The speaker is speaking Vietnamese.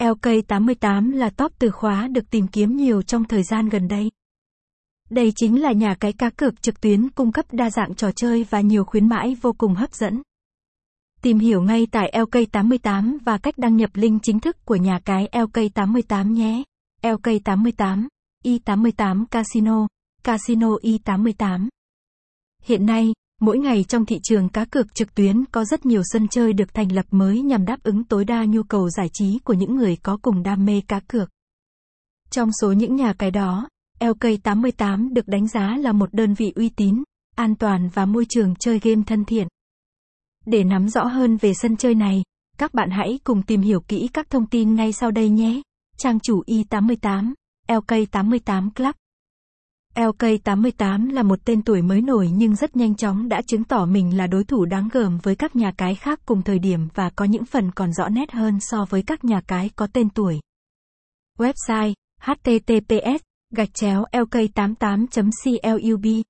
LK88 là top từ khóa được tìm kiếm nhiều trong thời gian gần đây. Đây chính là nhà cái cá cược trực tuyến cung cấp đa dạng trò chơi và nhiều khuyến mãi vô cùng hấp dẫn. Tìm hiểu ngay tại LK88 và cách đăng nhập link chính thức của nhà cái LK88 nhé. LK88, i88 Casino, Casino i88. Hiện nay, mỗi ngày trong thị trường cá cược trực tuyến có rất nhiều sân chơi được thành lập mới nhằm đáp ứng tối đa nhu cầu giải trí của những người có cùng đam mê cá cược. Trong số những nhà cái đó, LK88 được đánh giá là một đơn vị uy tín, an toàn và môi trường chơi game thân thiện. Để nắm rõ hơn về sân chơi này, các bạn hãy cùng tìm hiểu kỹ các thông tin ngay sau đây nhé. Trang chủ i88, LK88 Club. LK88 là một tên tuổi mới nổi nhưng rất nhanh chóng đã chứng tỏ mình là đối thủ đáng gờm với các nhà cái khác cùng thời điểm và có những phần còn rõ nét hơn so với các nhà cái có tên tuổi. Website https gạch chéo lk88.club